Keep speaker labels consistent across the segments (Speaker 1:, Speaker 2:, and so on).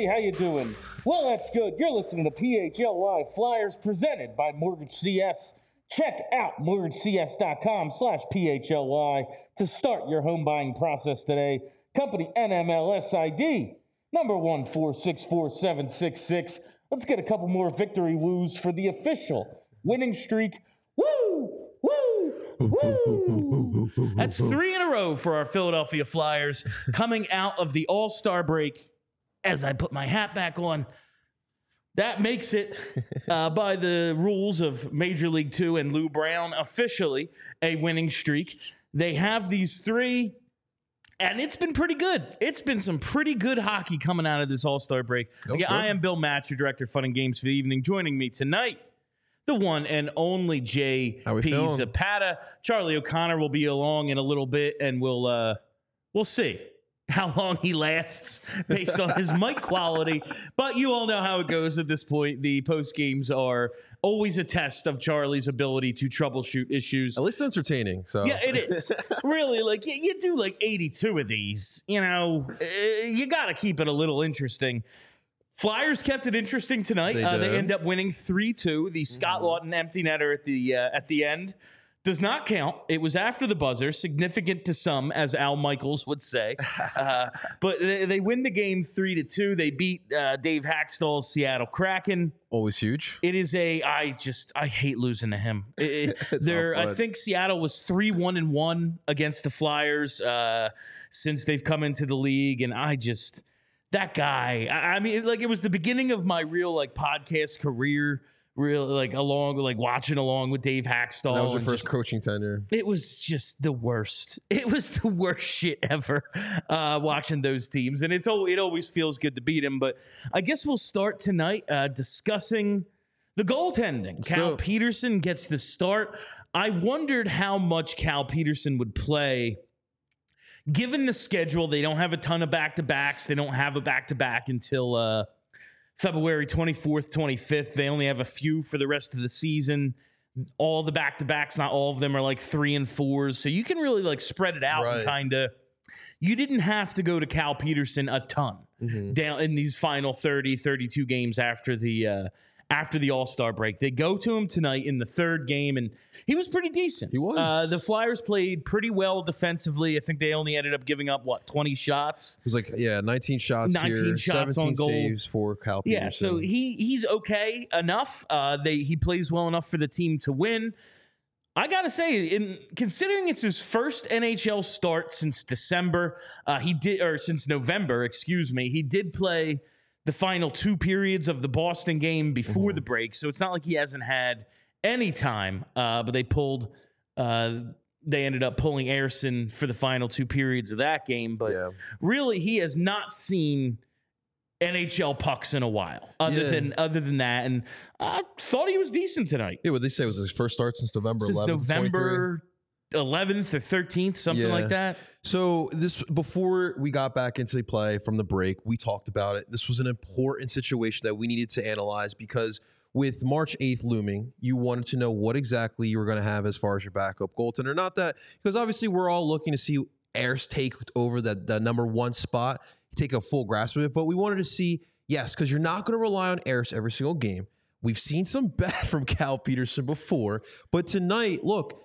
Speaker 1: Everybody, how you doing? Well, that's good. You're listening to PHLY Flyers presented by Mortgage CS. Check out mortgagecs.com slash PHLY to start your home buying process today. Company NMLS ID number one four six four seven six six. Let's get a couple more victory woos for the official winning streak. Woo! Woo! Woo!
Speaker 2: That's three in a row for our Philadelphia Flyers coming out of the All Star break. As I put my hat back on, that makes it, uh, by the rules of Major League Two and Lou Brown, officially a winning streak. They have these three, and it's been pretty good. It's been some pretty good hockey coming out of this All Star break. Again, I am Bill Match, your director of fun and games for the evening. Joining me tonight, the one and only Jay
Speaker 3: How we
Speaker 2: P.
Speaker 3: feeling?
Speaker 2: Zapata. Charlie O'Connor will be along in a little bit, and we'll uh, we'll see how long he lasts based on his mic quality. But you all know how it goes at this point. The post games are always a test of Charlie's ability to troubleshoot issues.
Speaker 3: At least entertaining. So
Speaker 2: Yeah, it is. really, like you, you do like 82 of these, you know, uh, you got to keep it a little interesting. Flyers kept it interesting tonight.
Speaker 3: They
Speaker 2: uh, they end up winning 3-2. The Scott Laughton empty netter at the uh, at the end does not count. It was after the buzzer, significant to some, as Al Michaels would say. Uh, but they, they win the game three to two. They beat uh, Dave Hakstol's Seattle Kraken.
Speaker 3: always huge.
Speaker 2: It is a. I just I hate losing to him. It- it- there, I think Seattle was three one and one against the Flyers uh, since they've come into the league, and I just that guy. I, I mean, like it was the beginning of my real like podcast career. Real like along like watching along with Dave Hakstol.
Speaker 3: that was your first
Speaker 2: just-
Speaker 3: coaching tenure.
Speaker 2: it was just the worst. It was the worst shit ever uh, watching those teams, and it's al- it always feels good to beat them. But I guess we'll start tonight uh, discussing the goaltending. Cal. Petersen gets the start. I wondered how much Cal Petersen would play. Given the schedule, they don't have a ton of back to backs. They don't have a back to back until uh, February 24th, 25th. They only have a few for the rest of the season. All the back to backs, not all of them are like three and fours. So you can really like spread it out and kind of. You didn't have to go to Cal Petersen a ton
Speaker 3: Mm-hmm.
Speaker 2: down in these final 30, 32 games after the uh, after the All Star break. They go to him tonight in the third game, and he was pretty decent.
Speaker 3: He was.
Speaker 2: Uh, the Flyers played pretty well defensively. I think they only ended up giving up what twenty shots.
Speaker 3: It was like yeah, 19 shots
Speaker 2: 19
Speaker 3: here,
Speaker 2: shots
Speaker 3: 17
Speaker 2: on goal.
Speaker 3: saves for Cal Petersen.
Speaker 2: Yeah, so he he's okay enough. Uh, they he plays well enough for the team to win. I gotta say, in considering it's his first NHL start since December, uh, he did or since November, excuse me, he did play the final two periods of the Boston game before the break, so it's not like he hasn't had any time. Uh, but they pulled, uh, they ended up pulling Ersson for the final two periods of that game. But
Speaker 3: Yeah.
Speaker 2: really, he has not seen NHL pucks in a while. Other
Speaker 3: Yeah.
Speaker 2: than other than that, and I thought he was decent tonight
Speaker 3: yeah, what they say was his first start since November
Speaker 2: since
Speaker 3: 11th, 23.
Speaker 2: November 11th or 13th, something
Speaker 3: Yeah.
Speaker 2: like that.
Speaker 3: So this before we got back into play from the break, we talked about it. This was an important situation that we needed to analyze because with March 8th looming, you wanted to know what exactly you were going to have as far as your backup goaltender. Not that because obviously we're all looking to see Ayers take over the, the number one spot, take a full grasp of it, but we wanted to see, yes, because you're not going to rely on Ayers every single game. We've seen some bad from Cal Petersen before, but tonight, look,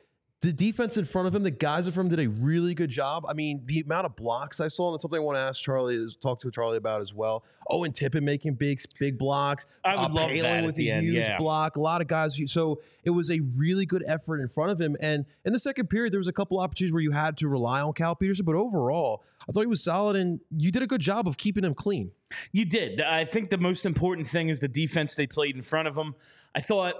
Speaker 3: the defense in front of him, the guys in front of him did a really good job. I mean, the amount of blocks I saw, and that's something I want to ask Charlie, is talk to Charlie about as well. Oh, and Tippett making big, big blocks.
Speaker 2: I would uh, love
Speaker 3: Poehling
Speaker 2: that at
Speaker 3: with a
Speaker 2: end,
Speaker 3: huge
Speaker 2: yeah.
Speaker 3: block. A lot of guys. So it was a really good effort in front of him. And in the second period, there was a couple opportunities where you had to rely on Cal Petersen, but overall, I thought he was solid, and you did a good job of keeping him clean.
Speaker 2: You did. I think the most important thing is the defense they played in front of him. I thought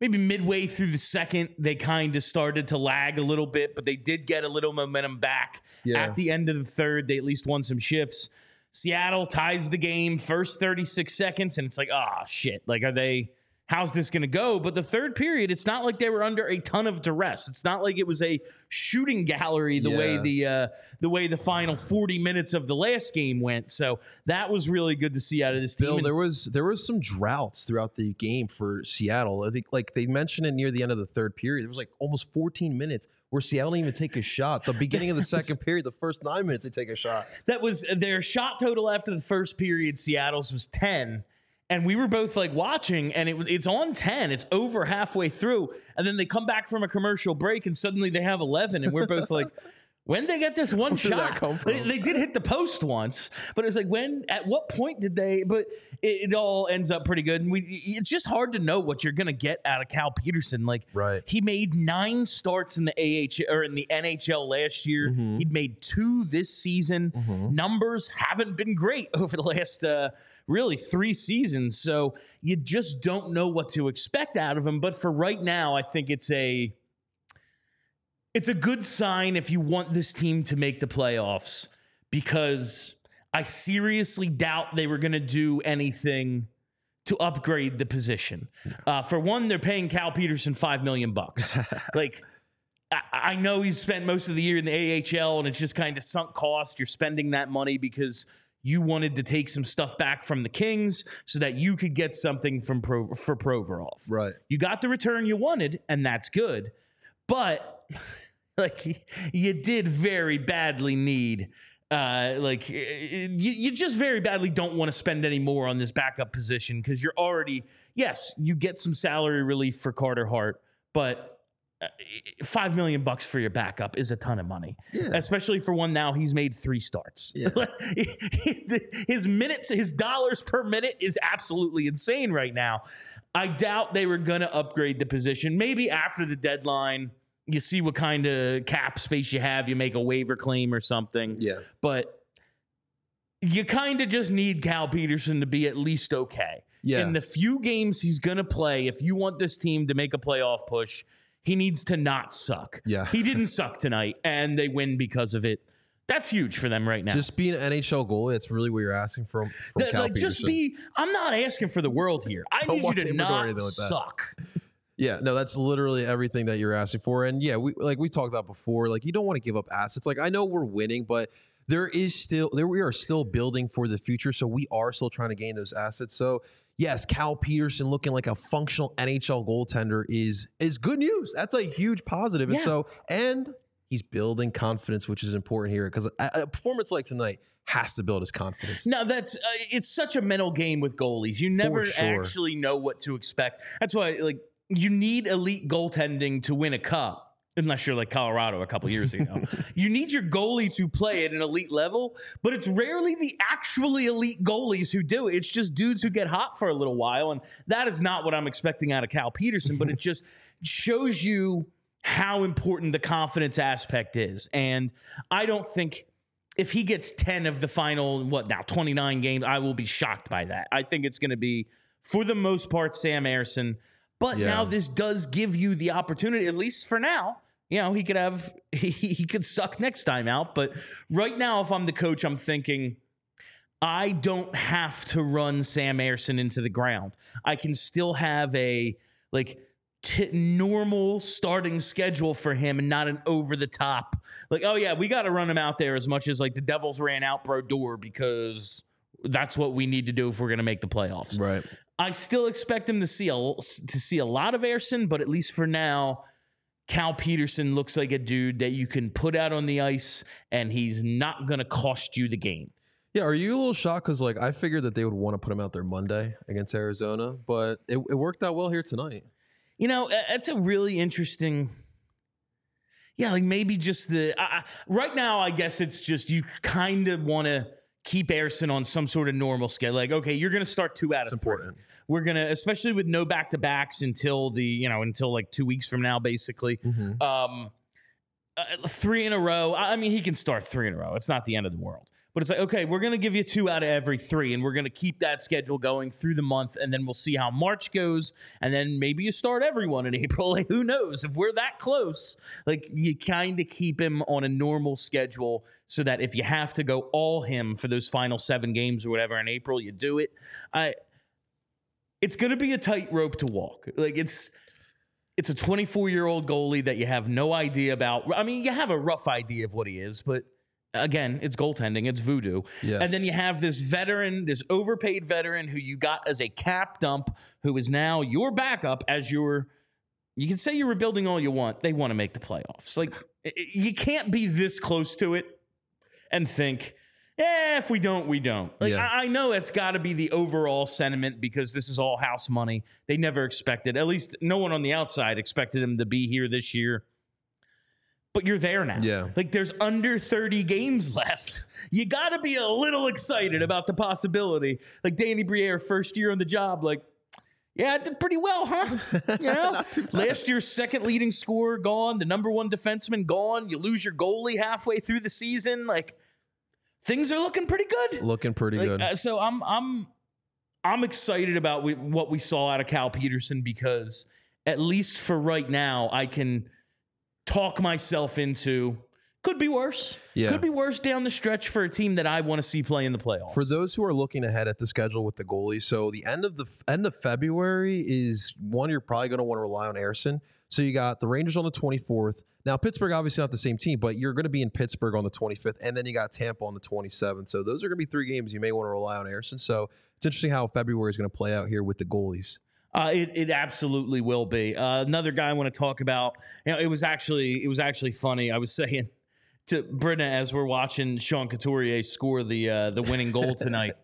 Speaker 2: maybe midway through the second, they kind of started to lag a little bit, but they did get a little momentum back.
Speaker 3: Yeah.
Speaker 2: At the end of the third, they at least won some shifts. Seattle ties the game first 36 seconds, and it's like, ah, shit. Like, are they. How's this going to go? But the third period, it's not like they were under a ton of duress. It's not like it was a shooting gallery the way the uh, the way the final forty minutes of the last game went. So that was really good to see out of this team.
Speaker 3: Bill,
Speaker 2: And-
Speaker 3: there was there was some droughts throughout the game for Seattle. I think like they mentioned it near the end of the third period. There was like almost 14 minutes where Seattle didn't even take a shot. The beginning of the second period, the first nine minutes, they take a shot.
Speaker 2: that was their shot total after the first period. Seattle's was ten, and we were both like watching, and it it's on ten. It's over halfway through, and then they come back from a commercial break, and suddenly they have eleven, and we're both like. When they get this one shot, They, they did hit the post once, but it's like when, at what point did they? But it, it all ends up pretty good, and we. It's just hard to know what you're gonna get out of Cal Petersen. Like,
Speaker 3: Right.
Speaker 2: he made nine starts in the AH or in the NHL last year.
Speaker 3: Mm-hmm.
Speaker 2: He'd made two this season. Numbers haven't been great over the last uh, really three seasons, so you just don't know what to expect out of him. But for right now, I think it's a it's a good sign if you want this team to make the playoffs because I seriously doubt they were going to do anything to upgrade the position. Uh, for one, they're paying Cal Petersen five million bucks. like, I, I know he's spent most of the year in the AHL, and it's just kind of sunk cost. You're spending that money because you wanted to take some stuff back from the Kings so that you could get something from Pro, for Provorov.
Speaker 3: Right.
Speaker 2: You got the return you wanted, and that's good. But like you did very badly need uh like you, you just very badly don't want to spend any more on this backup position because you're already yes you get some salary relief for carter hart but uh, five million bucks for your backup is a ton of money
Speaker 3: Yeah.
Speaker 2: especially for one now he's made three starts
Speaker 3: Yeah.
Speaker 2: his minutes his dollars per minute is absolutely insane right now i doubt they were gonna upgrade the position maybe after the deadline you see what kind of cap space you have you make a waiver claim or something
Speaker 3: Yeah.
Speaker 2: but you kind of just need cal petersen to be at least okay
Speaker 3: Yeah.
Speaker 2: in the few games he's gonna play if you want this team to make a playoff push he needs to not suck
Speaker 3: Yeah.
Speaker 2: he didn't suck tonight and they win because of it that's huge for them right now
Speaker 3: Just be an NHL goalie. That's really what you're asking from, from
Speaker 2: like just be i'm not asking for the world here i
Speaker 3: Don't
Speaker 2: need you to
Speaker 3: him or do
Speaker 2: not
Speaker 3: like that. Yeah, no, that's literally everything that you're asking for. And yeah, we like we talked about before, like you don't want to give up assets. Like I know we're winning, but there is still there we are still building for the future. So we are still trying to gain those assets. So yes, Cal Petersen looking like a functional NHL goaltender is is good news. That's a huge positive. And so and he's building confidence, which is important here because a, a performance like tonight has to build his confidence.
Speaker 2: No, that's uh, it's such a mental game with goalies. You never
Speaker 3: sure.
Speaker 2: actually know what to expect. That's why like you need elite goaltending to win a cup. Unless you're like Colorado a couple years ago, you need your goalie to play at an elite level, but it's rarely the actually elite goalies who do it. It's just dudes who get hot for a little while, and that is not what I'm expecting out of Cal Petersen. But it just shows you how important the confidence aspect is, and I don't think if he gets 10 of the final, what now, 29 games, I will be shocked by that. I think it's going to be, for the most part, Sam Ersson. But
Speaker 3: Yeah.
Speaker 2: now this does give you the opportunity, at least for now. You know, he could have, he, he could suck next time out. But right now, if I'm the coach, I'm thinking, I don't have to run Sam Ersson into the ground. I can still have a, like, t- normal starting schedule for him and not an over the top like oh yeah we got to run him out there as much as like the devils ran out brodeur because that's what we need to do if we're going to make the playoffs
Speaker 3: Right.
Speaker 2: I still expect him to see a to see a lot of Ersson, but at least for now cal petersen looks like a dude that you can put out on the ice and he's not going to cost you the game
Speaker 3: Yeah, are you a little shocked? Because like I figured that they would want to put him out there Monday against Arizona, but it, it worked out well here tonight.
Speaker 2: You know, it's a really interesting. Yeah, like maybe just the uh, right now. I guess it's just you kind of want to keep Ersson on some sort of normal schedule. Like, okay, you're going to start two out
Speaker 3: It's
Speaker 2: of three.
Speaker 3: important.
Speaker 2: We're gonna, especially with no back to backs until the you know until like two weeks from now, basically.
Speaker 3: Mhm.
Speaker 2: Um, uh, three in a row. I mean, he can start three in a row. It's not the end of the world. But it's like, okay, we're going to give you two out of every three, and we're going to keep that schedule going through the month, and then we'll see how March goes, and then maybe you start everyone in April. Like, who knows? If we're that close, like, you kind of keep him on a normal schedule so that if you have to go all him for those final seven games or whatever in April, you do it. I, it's going to be a tight rope to walk. Like, it's it's a 24 year old goalie that you have no idea about. I mean, you have a rough idea of what he is, but again, it's goaltending, it's voodoo.
Speaker 3: Yes.
Speaker 2: And then you have this veteran, this overpaid veteran who you got as a cap dump, who is now your backup as your. You can say you're rebuilding all you want. They want to make the playoffs. Like you can't be this close to it and think, eh, if we don't, we don't. Like
Speaker 3: Yeah.
Speaker 2: I, I know it's got to be the overall sentiment because this is all house money. They never expected, at least no one on the outside expected him to be here this year. But you're there now.
Speaker 3: Yeah.
Speaker 2: Like there's under 30 games left. You got to be a little excited about the possibility. Like Danny Briere, first year on the job, like, yeah, I did pretty well, huh? You know, last year's second leading scorer gone, the number one defenseman gone. You lose your goalie halfway through the season. Like things are looking pretty good.
Speaker 3: Looking pretty
Speaker 2: Like,
Speaker 3: good.
Speaker 2: uh, so I'm I'm I'm excited about we, what we saw out of Cal Petersen because at least for right now, I can talk myself into could be worse.
Speaker 3: Yeah.
Speaker 2: Could be worse down the stretch for a team that I want to see play in the playoffs.
Speaker 3: For those who are looking ahead at the schedule with the goalies, so the end of the end of February is one you're probably going to want to rely on Ersson. So you got the Rangers on the 24th. Now Pittsburgh obviously not the same team, but you're going to be in Pittsburgh on the 25th, and then you got Tampa on the 27th. So those are going to be three games you may want to rely on Ersson. So it's interesting how February is going to play out here with the goalies.
Speaker 2: Uh, it, it absolutely will be. Uh, another guy I want to talk about. You know, it was actually it was actually funny. I was saying to Britta as we're watching Sean Couturier score the uh, the winning goal tonight.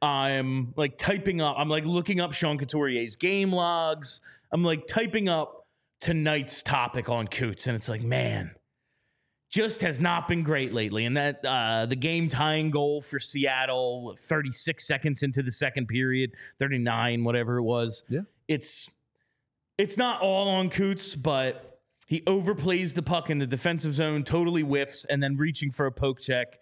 Speaker 2: I'm like typing up. I'm like looking up Sean Couturier's game logs. I'm like typing up tonight's topic on Coots, and it's like, man, just has not been great lately. And that uh, the game tying goal for Seattle, 36 seconds into the second period, 39, whatever it was.
Speaker 3: Yeah.
Speaker 2: It's it's not all on Coots, but he overplays the puck in the defensive zone, totally whiffs, and then reaching for a poke check,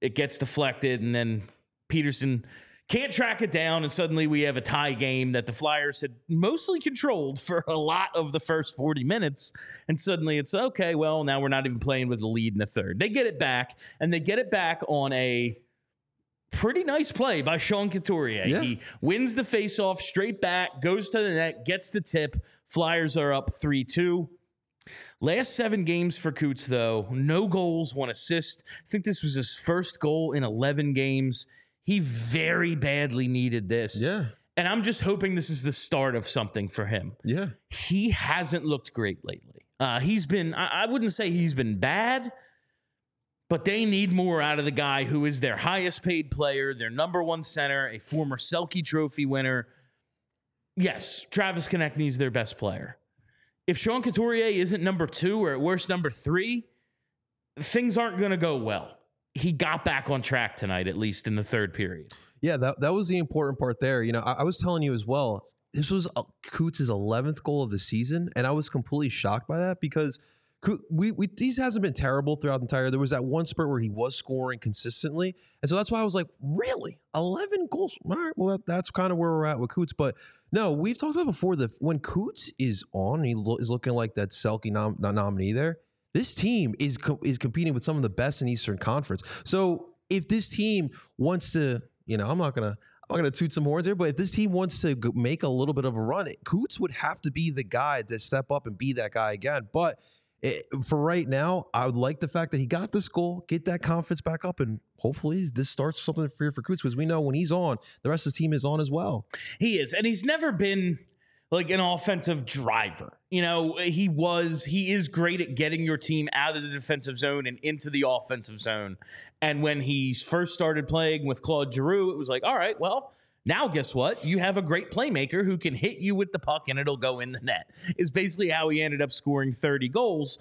Speaker 2: it gets deflected, and then Petersen can't track it down, and suddenly we have a tie game that the Flyers had mostly controlled for a lot of the first 40 minutes. And suddenly it's okay, well, now we're not even playing with the lead in the third. They get it back, and they get it back on a pretty nice play by Sean Couturier.
Speaker 3: Yeah.
Speaker 2: He wins the faceoff straight back, goes to the net, gets the tip. Flyers are up 3 2. Last seven games for Coots, though, no goals, one assist. I think this was his first goal in 11 games. He very badly needed this.
Speaker 3: Yeah.
Speaker 2: And I'm just hoping this is the start of something for him.
Speaker 3: Yeah.
Speaker 2: He hasn't looked great lately. Uh, he's been, I, I wouldn't say he's been bad, but they need more out of the guy who is their highest paid player, their number one center, a former Selke Trophy winner. Yes, Travis Konecny is their best player. If Sean Couturier isn't number two or at worst number three, things aren't going to go well. He got back on track tonight, at least in the third period.
Speaker 3: Yeah, that, that was the important part there. You know, I, I was telling you as well, this was uh, Coots' 11th goal of the season, and I was completely shocked by that because we, we he hasn't been terrible throughout the entire. There was that one spurt where he was scoring consistently, and so that's why I was like, really, 11 goals? All right, well that, that's kind of where we're at with Coots. But no, we've talked about before that when Coots is on, he lo- is looking like that Selke nom- nominee there. This team is co- is competing with some of the best in Eastern Conference. So if this team wants to, you know, I'm not gonna I'm not gonna toot some horns here, but if this team wants to go make a little bit of a run, it, Coots would have to be the guy to step up and be that guy again. But it, for right now, I would like the fact that he got this goal, get that confidence back up, and hopefully this starts something for for Coots because we know when he's on, the rest of the team is on as well.
Speaker 2: He is, and he's never been like an offensive driver. You know, he was, he is great at getting your team out of the defensive zone and into the offensive zone. And when he first started playing with Claude Giroux, it was like, all right, well, now guess what? You have a great playmaker who can hit you with the puck and it'll go in the net. Is basically how he ended up scoring 30 goals.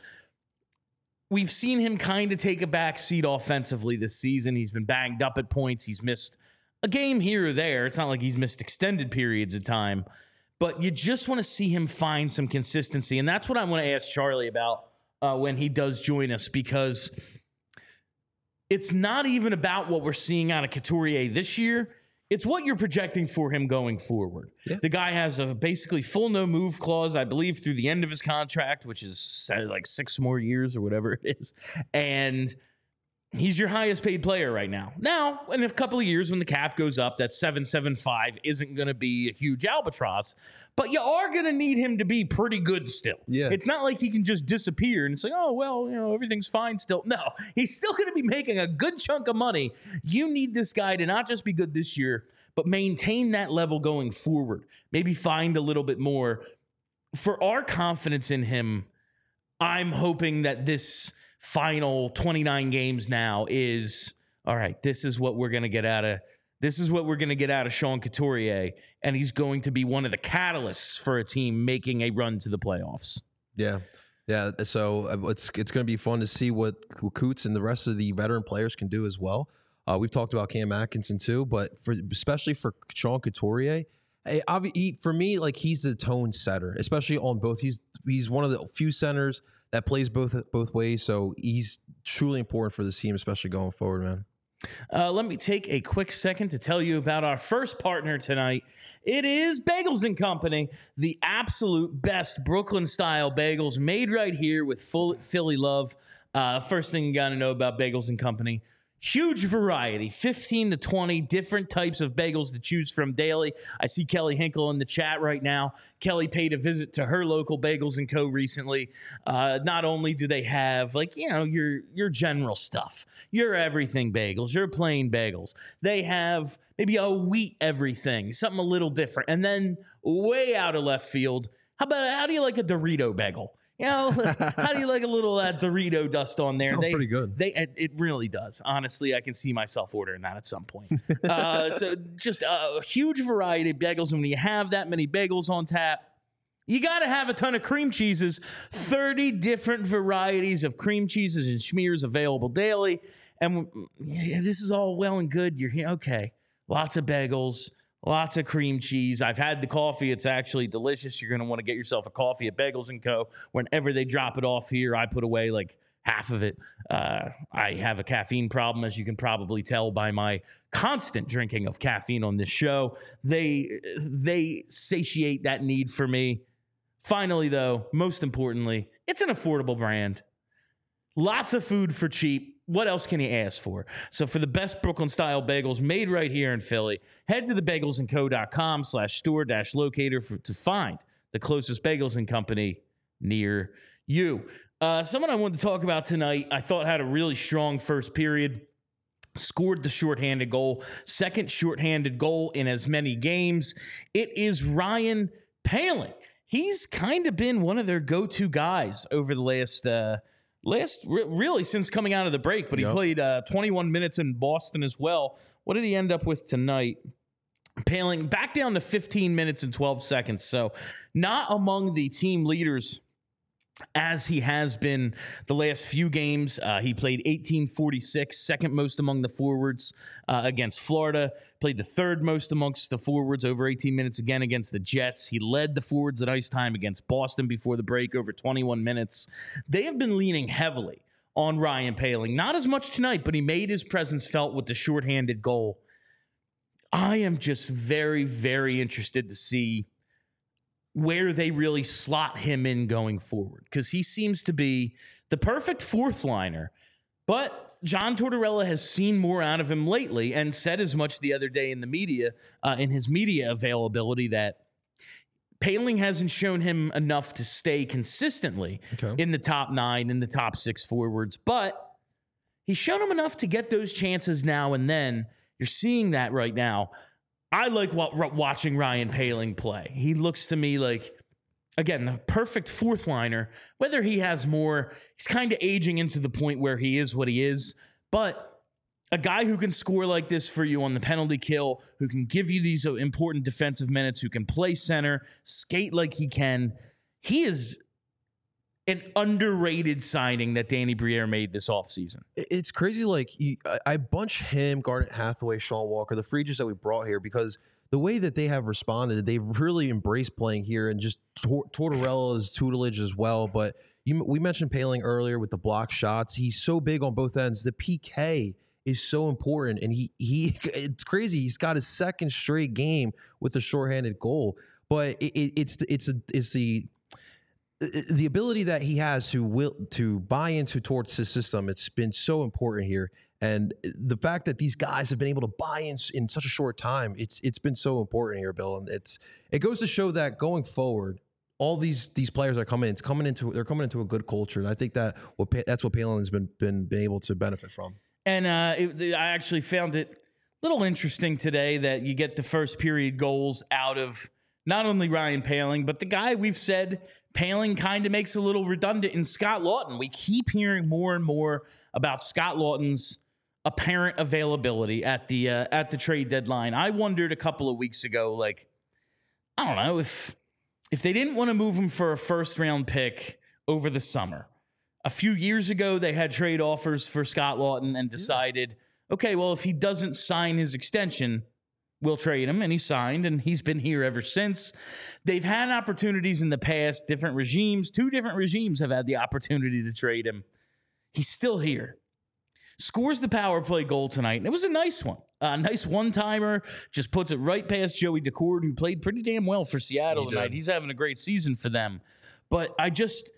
Speaker 2: We've seen him kind of take a back seat offensively this season. He's been banged up at points. He's missed a game here or there. It's not like he's missed extended periods of time but you just want to see him find some consistency. And that's what I want to ask Charlie about uh, when he does join us because it's not even about what we're seeing out of Couturier this year. It's what you're projecting for him going forward.
Speaker 3: Yeah.
Speaker 2: The guy has a basically full no move clause, I believe, through the end of his contract, which is like six more years or whatever it is. And He's your highest paid player right now. Now, in a couple of years, when the cap goes up, that 775 isn't going to be a huge albatross, but you are going to need him to be pretty good still.
Speaker 3: Yeah.
Speaker 2: It's not like he can just disappear and say, oh, well, you know, everything's fine still. No, he's still going to be making a good chunk of money. You need this guy to not just be good this year, but maintain that level going forward. Maybe find a little bit more. For our confidence in him, I'm hoping that this final 29 games now is all right, this is what we're going to get out of this is what we're going to get out of Sean Couturier and he's going to be one of the catalysts for a team making a run to the playoffs.
Speaker 3: Yeah. Yeah, so uh, it's it's going to be fun to see what Coots and the rest of the veteran players can do as well. Uh, we've talked about Cam Atkinson too, but for especially for Sean Couturier, he, for me, like he's the tone setter, especially on both. He's he's one of the few centers that plays both both ways. So he's truly important for this team, especially going forward, man.
Speaker 2: Uh, let me take a quick second to tell you about our first partner tonight. It is Bagels and Company, the absolute best Brooklyn style bagels made right here with full Philly love. Uh, first thing you got to know about Bagels and Company Huge variety, 15 to 20 different types of bagels to choose from daily. I see Kelly Hinkle in the chat right now. Kelly paid a visit to her local Bagels and Co. recently. Uh, not only do they have like you know your your general stuff, your everything bagels, your plain bagels. They have maybe a wheat everything, something a little different, and then way out of left field. How about how do you like a Dorito bagel? You know, how do you like a little uh, Dorito dust on there?
Speaker 3: Sounds
Speaker 2: they,
Speaker 3: pretty good.
Speaker 2: They it really does. Honestly, I can see myself ordering that at some point. uh, so just a huge variety of bagels, and when you have that many bagels on tap. You got to have a ton of cream cheeses, 30 different varieties of cream cheeses and schmears available daily. And yeah, this is all well and good. You're here. Okay. Lots of bagels, Lots of cream cheese. I've had the coffee. It's actually delicious. You're going to want to get yourself a coffee at Bagels and Co. Whenever they drop it off here, I put away like half of it. Uh, I have a caffeine problem, as you can probably tell by my constant drinking of caffeine on this show. They they satiate that need for me. Finally, though, most importantly, it's an affordable brand. Lots of food for cheap what else can you ask for? So for the best Brooklyn style bagels made right here in Philly, head to the bagelsandco.com slash store dash locator for, to find the closest bagels and company near you. Uh, someone I wanted to talk about tonight, I thought had a really strong first period. Scored the shorthanded goal, second shorthanded goal in as many games. It is Ryan Poehling. He's kind of been one of their go to guys over the last uh, last re- really since coming out of the break, but he yep. played uh, 21 minutes in Boston as well. What did he end up with tonight? Poehling back down to 15 minutes and 12 seconds. So, not among the team leaders as he has been the last few games. Uh, he played 1846, second most among the forwards uh, against Florida. Played the third most amongst the forwards, over 18 minutes again against the Jets. He led the forwards at ice time against Boston before the break, over 21 minutes. They have been leaning heavily on Ryan Poehling. Not as much tonight, but he made his presence felt with the shorthanded goal. I am just very, very interested to see where they really slot him in going forward because he seems to be the perfect fourth liner. But John Tortorella has seen more out of him lately and said as much the other day in the media, uh, in his media availability, that Poehling hasn't shown him enough to stay consistently okay. in the top nine, in the top six forwards, but he's shown him enough to get those chances now and then. You're seeing that right now. I like wa- wa- watching Ryan Poehling play. He looks to me like again, the perfect fourth liner. Whether he has more, he's kind of aging into the point where he is what he is. But a guy who can score like this for you on the penalty kill, who can give you these uh, important defensive minutes, who can play center, skate like he can, he is an underrated signing that Danny Briere made this offseason.
Speaker 3: It- It's crazy. Like I bunch him, Garnet Hathaway, Sean Walker, the free agents that we brought here because the way that they have responded, they've really embraced playing here and just Tor- Tortorella's tutelage as well. But you, we mentioned Poehling earlier with the block shots. He's so big on both ends. The PK is so important, and he he it's crazy. He's got his second straight game with a shorthanded goal. But it, it, it's it's a, it's the the ability that he has to will to buy into towards his system it's been so important here. And the fact that these guys have been able to buy in in such a short time it's it's been so important here bill. And it's it goes to show that going forward all these these players are coming it's coming into they're coming into a good culture. And i think that what that's what Poehling has been been been able to benefit from.
Speaker 2: And uh, it, I actually found it a little interesting today that you get the first period goals out of not only Ryan Poehling, but the guy we've said Poehling kind of makes a little redundant in Scott Laughton. We keep hearing more and more about Scott Laughton's apparent availability at the uh, at the trade deadline. I wondered a couple of weeks ago, like I don't know if if they didn't want to move him for a first round pick over the summer. A few years ago, they had trade offers for Scott Laughton and decided, okay, well, if he doesn't sign his extension, we'll trade him. And he signed, and he's been here ever since. They've had opportunities in the past, different regimes. Two different regimes have had the opportunity to trade him. He's still here. Scores the power play goal tonight, and it was a nice one. A nice one timer, just puts it right past Joey Daccord, who played pretty damn well for Seattle
Speaker 3: He
Speaker 2: tonight.
Speaker 3: did.
Speaker 2: He's having a great season for them. But I just,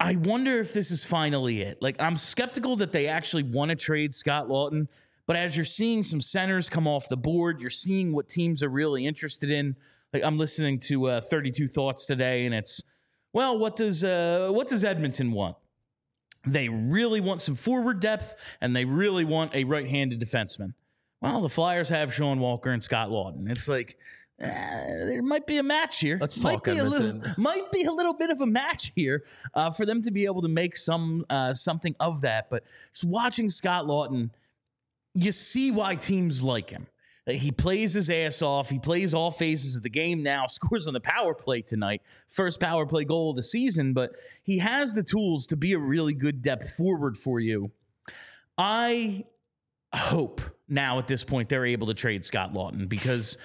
Speaker 2: I wonder if this is finally it. Like, I'm skeptical that they actually want to trade Scott Laughton. But as you're seeing some centers come off the board, you're seeing what teams are really interested in. Like, I'm listening to uh, 32 Thoughts today, and it's, well, what does uh, what does Edmonton want? They really want some forward depth, and they really want a right-handed defenseman. Well, the Flyers have Sean Walker and Scott Laughton. It's like uh, there might be a match here.
Speaker 3: Let's
Speaker 2: might
Speaker 3: talk
Speaker 2: be a little,
Speaker 3: Edmonton.
Speaker 2: might be a little bit of a match here uh, for them to be able to make some uh, something of that. But just watching Scott Laughton, you see why teams like him. Uh, He plays his ass off. He plays all phases of the game now, scores on the power play tonight. First power play goal of the season, but he has the tools to be a really good depth forward for you. I hope now at this point they're able to trade Scott Laughton because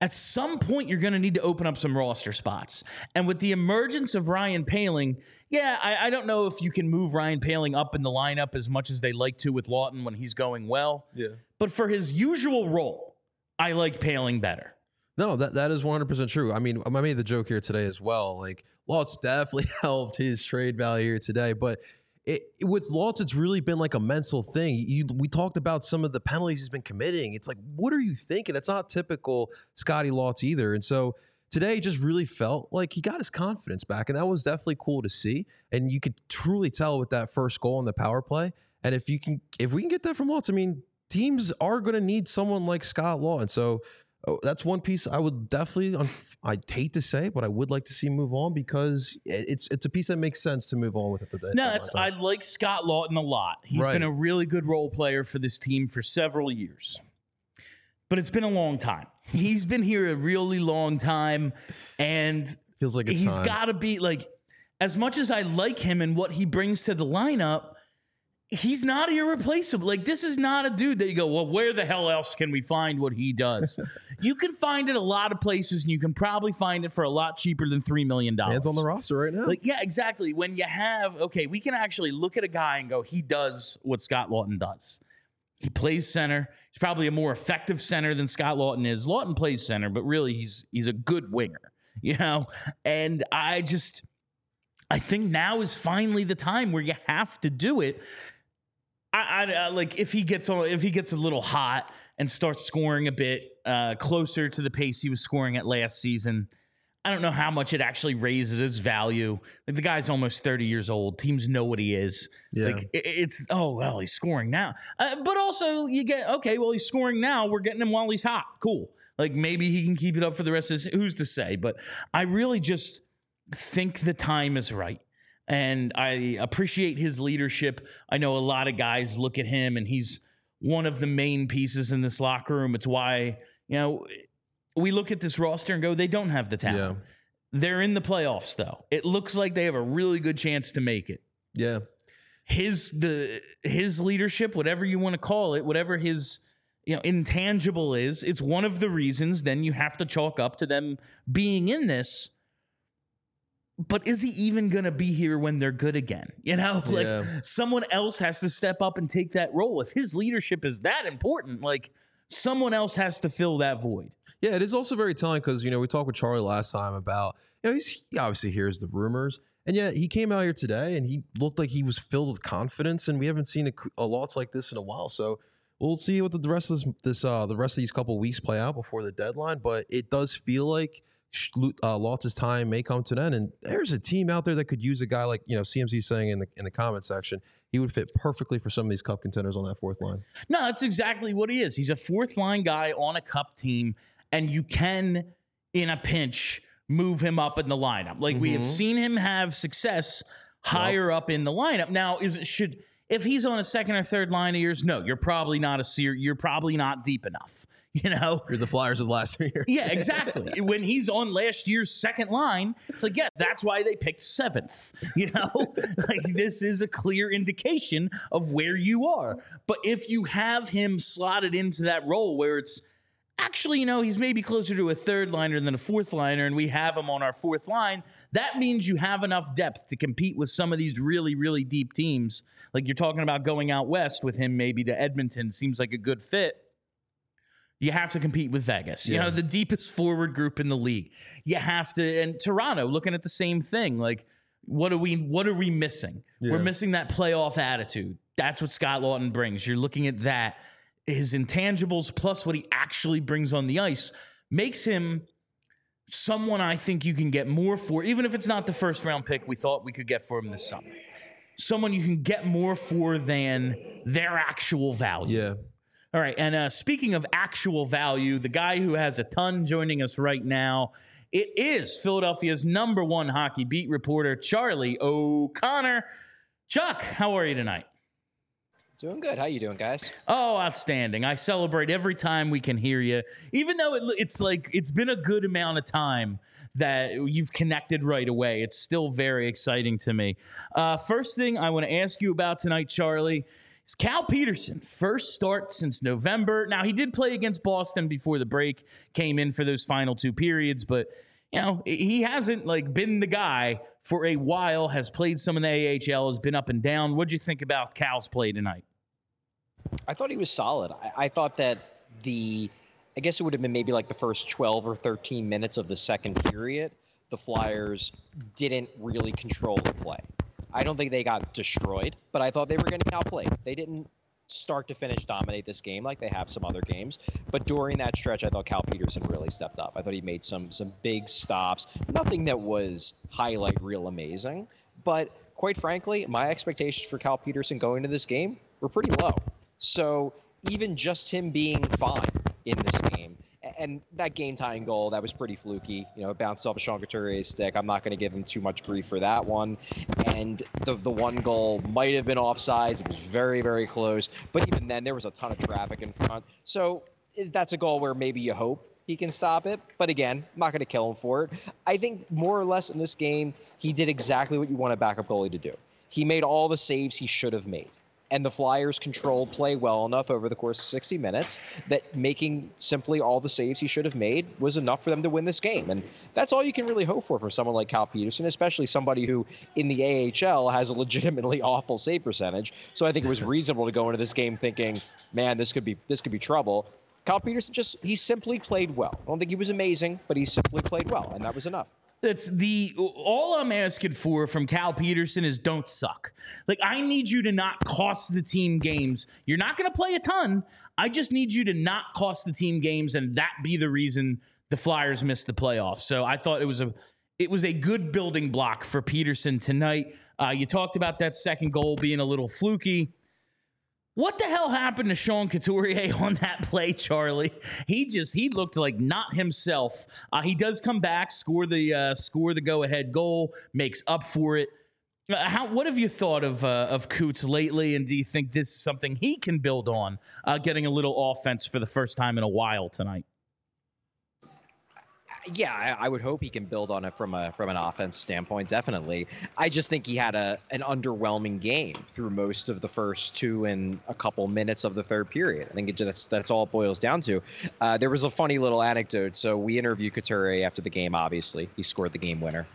Speaker 2: at some point you're going to need to open up some roster spots. And with the emergence of Ryan Poehling, yeah, I, I don't know if you can move Ryan Poehling up in the lineup as much as they like to with Laughton when he's going well.
Speaker 3: yeah
Speaker 2: But for his usual role, I like Poehling better.
Speaker 3: No, that, that is 100% true. I mean, I made the joke here today as well. Like, Lutz definitely helped his trade value here today. But it, with Lutz, it's really been like a mental thing. You, we talked about some of the penalties he's been committing. It's like, what are you thinking? It's not typical Scotty Lutz either. And so today just really felt like he got his confidence back. And that was definitely cool to see. And you could truly tell with that first goal in the power play. And if you can, if we can get that from Lutz, I mean, teams are going to need someone like Scott Law. And so Oh, that's one piece I would definitely. I'd hate to say, but I would like to see move on because it's it's a piece that makes sense to move on with it today.
Speaker 2: No, that's I like Scott Laughton a lot. He's
Speaker 3: Right.
Speaker 2: been a really good role player for this team for several years. But it's been a long time. He's been here a really long time and
Speaker 3: feels like it's
Speaker 2: he's got to be like as much as I like him and what he brings to the lineup, he's not irreplaceable. Like this is not a dude that you go, "Well, where the hell else can we find what he does?" you can find it a lot of places and you can probably find it for a lot cheaper than 3 million dollars.
Speaker 3: hands on the roster right now.
Speaker 2: Like, yeah, exactly. When you have, okay, we can actually look at a guy and go, he does what Scott Laughton does. He plays center. He's probably a more effective center than Scott Laughton is. Laughton plays center, but really he's he's a good winger, you know? And I just I think now is finally the time where you have to do it. I, I, I like if he gets on if he gets a little hot and starts scoring a bit uh, closer to the pace he was scoring at last season. I don't know how much it actually raises its value. Like the guy's almost 30 years old. Teams know what he is.
Speaker 3: Yeah.
Speaker 2: Like it- it's oh well, he's scoring now. Uh, but also you get okay, well he's scoring now. We're getting him while he's hot. Cool. Like maybe he can keep it up for the rest of this. Who's to say? But I really just think the time is right. And I appreciate his leadership. I know a lot of guys look at him and he's one of the main pieces in this locker room. It's why, you know, we look at this roster and go, they don't have the talent.
Speaker 3: Yeah.
Speaker 2: They're in the playoffs though. It looks like they have a really good chance to make it.
Speaker 3: Yeah.
Speaker 2: His the his leadership, whatever you want to call it, whatever his you know intangible is, it's one of the reasons then you have to chalk up to them being in this. But is he even going to be here when they're good again? You know, like
Speaker 3: Yeah.
Speaker 2: someone else has to step up and take that role. If his leadership is that important, like someone else has to fill that void.
Speaker 3: Yeah, it is also very telling because you know we talked with Charlie last time about you know he's, he obviously hears the rumors, and yet he came out here today and he looked like he was filled with confidence, and we haven't seen a, a lots like this in a while. So we'll see what the, the rest of this, this uh, the rest of these couple weeks play out before the deadline. But it does feel like uh, Lotz's time may come to an end, and there's a team out there that could use a guy like you know CMC saying in the in the comment section. He would fit perfectly for some of these cup contenders on that fourth line.
Speaker 2: No, that's exactly what he is. He's a fourth line guy on a cup team, and you can, in a pinch, move him up in the lineup. Like we have seen him have success higher up in the lineup. Now, is it should if he's on a second or third line of yours, no, you're probably not a ser- you're probably not deep enough. You know,
Speaker 3: You're the Flyers of the last years.
Speaker 2: yeah, exactly. when he's on last year's second line, it's like, yeah, that's why they picked seventh. You know, like this is a clear indication of where you are. But if you have him slotted into that role where it's actually, you know, he's maybe closer to a third liner than a fourth liner, and we have him on our fourth line, that means you have enough depth to compete with some of these really, really deep teams. Like you're talking about going out west with him maybe to Edmonton seems like a good fit you have to compete with Vegas. You
Speaker 3: Yeah.
Speaker 2: know, the deepest forward group in the league. You have to and Toronto looking at the same thing. Like what are we what are we missing? We're missing that playoff attitude. That's what Scott Laughton brings. You're looking at that his intangibles plus what he actually brings on the ice makes him someone I think you can get more for even if it's not the first round pick we thought we could get for him this summer. Someone you can get more for than their actual value.
Speaker 3: Yeah.
Speaker 2: All right. And uh, speaking of actual value, the guy who has a ton joining us right now, it is Philadelphia's number one hockey beat reporter, Charlie O'Connor. Chuck, how are you tonight?
Speaker 4: Doing good. How you doing, guys?
Speaker 2: Oh, outstanding. I celebrate every time we can hear you. Even though it, it's like it's been a good amount of time that you've connected right away, it's still very exciting to me. Uh, first thing I want to ask you about tonight, Charlie, is Cal Petersen. First start since November. Now, he did play against Boston before the break, came in for those final two periods, but you know, he hasn't like been the guy for a while, has played some in the AHL, has been up and down. What'd you think about Cal's play tonight?
Speaker 4: I thought he was solid. I, I thought that the, I guess it would have been maybe like the first 12 or 13 minutes of the second period, the Flyers didn't really control the play. I don't think they got destroyed, but I thought they were to outplayed. They didn't start to finish dominate this game like they have some other games. But during that stretch, I thought Cal Petersen really stepped up. I thought he made some some big stops. Nothing that was highlight real amazing, but quite frankly, my expectations for Cal Petersen going into this game were pretty low. So even just him being fine in this game, and that game tying goal that was pretty fluky. You know, it bounced off a Sean Couturier's stick. I'm not going to give him too much grief for that one. And the the one goal might have been offsides. It was very very close. But even then, there was a ton of traffic in front. So eh, that's a goal where maybe you hope he can stop it. But again, I'm not going to kill him for it. I think more or less in this game, he did exactly what you want a backup goalie to do. He made all the saves he should have made. And the Flyers controlled play well enough over the course of 60 minutes that making simply all the saves he should have made was enough for them to win this game. And that's all you can really hope for from someone like Cal Petersen, especially somebody who in the AHL has a legitimately awful save percentage. So I think it was reasonable to go into this game thinking, man, this could be this could be trouble. Cal Petersen just he simply played well. I don't think he was amazing, but he simply played well, and that was enough.
Speaker 2: That's the all I'm asking for from Cal Petersen is don't suck. Like I need you to not cost the team games. You're not going to play a ton. I just need you to not cost the team games and that be the reason the Flyers missed the playoffs. So I thought it was a it was a good building block for Petersen tonight. Uh, you talked about that second goal being a little fluky. What the hell happened to Sean Couturier on that play, Charlie? He just he looked like not himself. Uh, he does come back, score the uh, score the go ahead goal, makes up for it. Uh, how what have you thought of uh, of Coots lately, and do you think this is something he can build on, uh, getting a little offense for the first time in a while tonight?
Speaker 4: Yeah, I, I, would hope he can build on it from a from an offense standpoint. Definitely, I just think he had a an underwhelming game through most of the first two and a couple minutes of the third period. I think it, that's that's all it boils down to. Uh, there was a funny little anecdote. So we interviewed Couturier after the game. Obviously, he scored the game winner,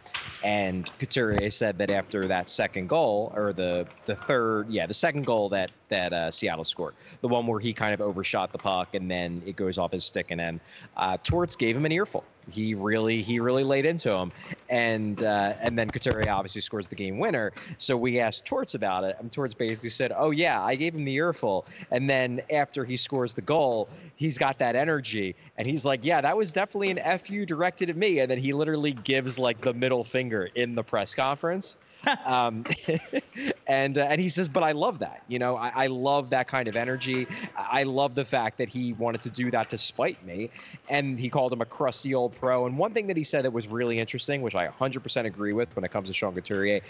Speaker 4: and Couturier said that after that second goal or the the third, yeah, the second goal that that uh, Seattle scored, the one where he kind of overshot the puck and then it goes off his stick and then uh, Torts gave him an earful he really he really laid into him, and uh, and then Couturier obviously scores the game winner. So we asked Torts about it, and Torts basically said, "Oh yeah, I gave him the earful." And then after he scores the goal, he's got that energy, and he's like, "Yeah, that was definitely an fu directed at me." And then he literally gives like the middle finger in the press conference. Um, and uh, and he says, but I love that. You know, I, I love that kind of energy. I love the fact that he wanted to do that to spite me, and he called him a crusty old pro. And one thing that he said that was really interesting, which I 100% agree with when it comes to Sean Couturier,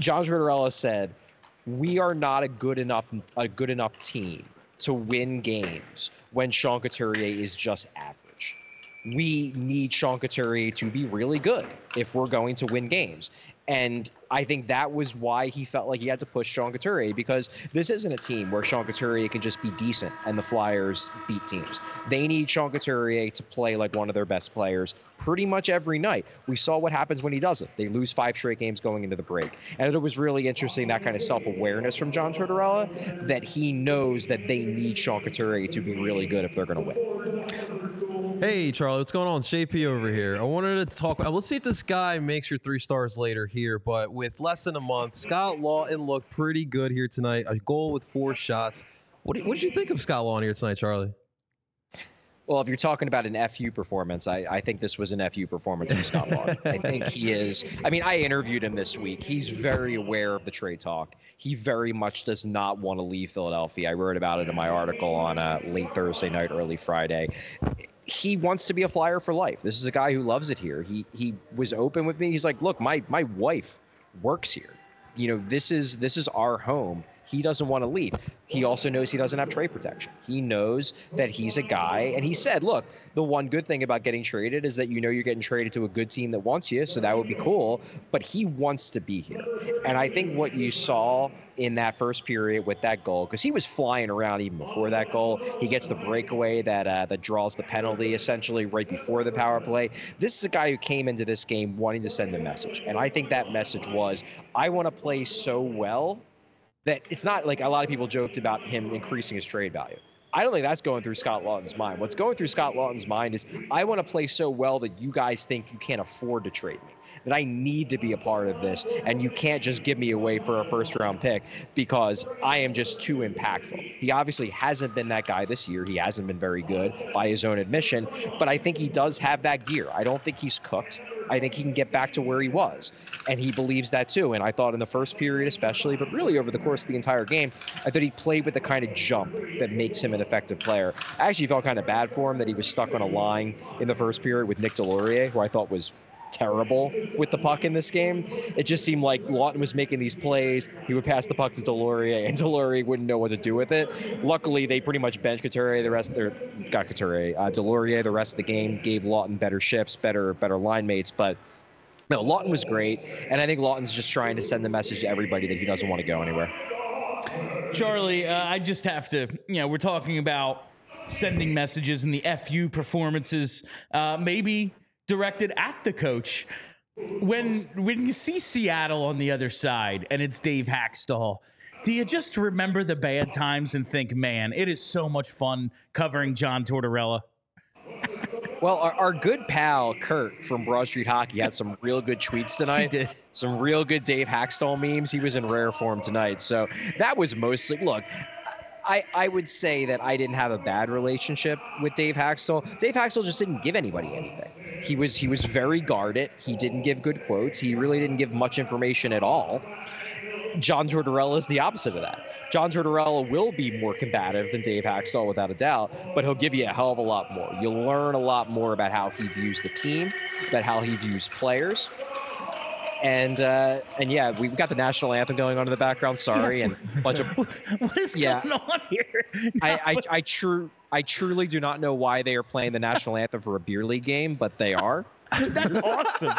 Speaker 4: John Tortorella said, "We are not a good enough a good enough team." To win games when Sean Couturier is just average we need Sean Couturier to be really good if we're going to win games. And I think that was why he felt like he had to push Sean Couturier because this isn't a team where Sean Couturier can just be decent and the Flyers beat teams. They need Sean Couturier to play like one of their best players pretty much every night. We saw what happens when he doesn't. They lose five straight games going into the break. And it was really interesting that kind of self awareness from John Tortorella that he knows that they need Sean Couturier to be really good if they're going to win.
Speaker 3: Hey, Charlie, what's going on? JP over here. I wanted to talk. Uh, let's see if this guy makes your three stars later here, but with less than a month, Scott Laughton looked pretty good here tonight. A goal with four shots. What did, what did you think of Scott Laughton here tonight, Charlie?
Speaker 4: Well, if you're talking about an FU performance, I, I think this was an FU performance from Scott Laughton. I think he is. I mean, I interviewed him this week. He's very aware of the trade talk. He very much does not want to leave Philadelphia. I wrote about it in my article on uh, late Thursday night, early Friday he wants to be a flyer for life. This is a guy who loves it here. He he was open with me. He's like, "Look, my my wife works here. You know, this is this is our home he doesn't want to leave. He also knows he doesn't have trade protection. He knows that he's a guy, and he said, "Look, the one good thing about getting traded is that you know you're getting traded to a good team that wants you, so that would be cool." But he wants to be here, and I think what you saw in that first period with that goal, because he was flying around even before that goal, he gets the breakaway that uh, that draws the penalty essentially right before the power play. This is a guy who came into this game wanting to send a message, and I think that message was, "I want to play so well." That it's not like a lot of people joked about him increasing his trade value. I don't think that's going through Scott Laughton's mind. What's going through Scott Laughton's mind is I want to play so well that you guys think you can't afford to trade me. That I need to be a part of this, and you can't just give me away for a first round pick because I am just too impactful. He obviously hasn't been that guy this year. He hasn't been very good by his own admission, but I think he does have that gear. I don't think he's cooked. I think he can get back to where he was. And he believes that too. And I thought in the first period, especially, but really over the course of the entire game, I thought he played with the kind of jump that makes him an effective player. I actually felt kind of bad for him that he was stuck on a line in the first period with Nick Deslauriers, who I thought was terrible with the puck in this game. It just seemed like Laughton was making these plays. He would pass the puck to Deslauriers, and Deslauriers wouldn't know what to do with it. Luckily, they pretty much benched Couturier. The rest, their got Couturier, uh. The rest of the game gave Laughton better shifts, better better line mates, but. No, Laughton was great, and I think Laughton's just trying to send the message to everybody that he doesn't want to go anywhere.
Speaker 2: Charlie, uh, I just have to, you know, we're talking about sending messages and the FU performances. Uh, maybe directed at the coach. When when you see Seattle on the other side and it's Dave Hakstol, do you just remember the bad times and think, man, it is so much fun covering John Tortorella?
Speaker 4: Well, our, our, good pal Kurt from Broad Street Hockey had some real good tweets tonight.
Speaker 2: He did.
Speaker 4: Some real good Dave Hakstol memes. He was in rare form tonight. So that was mostly look. I, I would say that I didn't have a bad relationship with Dave Hakstol. Dave Hakstol just didn't give anybody anything. He was he was very guarded. He didn't give good quotes. He really didn't give much information at all. John Tortorella is the opposite of that. John Tortorella will be more combative than Dave Hakstol without a doubt, but he'll give you a hell of a lot more. You'll learn a lot more about how he views the team, about how he views players. And uh, and yeah, we've got the national anthem going on in the background. Sorry, and a bunch of
Speaker 2: what is
Speaker 4: Yeah.
Speaker 2: going on here?
Speaker 4: I
Speaker 2: No,
Speaker 4: I,
Speaker 2: but-
Speaker 4: I true I truly do not know why they are playing the national anthem for a beer league game, but they are.
Speaker 2: That's awesome.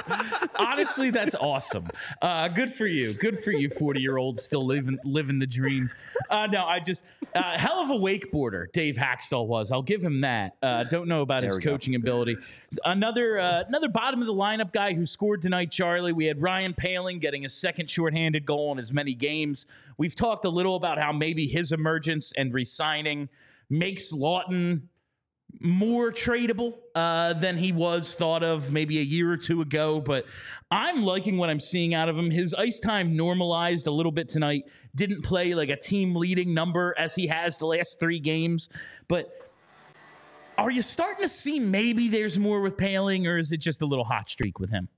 Speaker 2: Honestly, that's awesome. Uh, good for you. Good for you, 40 year old still living living the dream. Uh, no, I just uh, hell of a wakeboarder Dave Hakstol was. I'll give him that. Uh, don't know about
Speaker 4: There
Speaker 2: his
Speaker 4: we go.
Speaker 2: coaching ability. Another uh, another bottom of the lineup guy who scored tonight, Charlie. We had Ryan Poehling getting his second shorthanded goal in as many games. We've talked a little about how maybe his emergence and resigning makes Laughton more tradable uh, than he was thought of maybe a year or two ago. But I'm liking what I'm seeing out of him. His ice time normalized a little bit tonight. Didn't play like a team leading number as he has the last three games. But are you starting to see maybe there's more with Poehling, or is it just a little hot streak with him?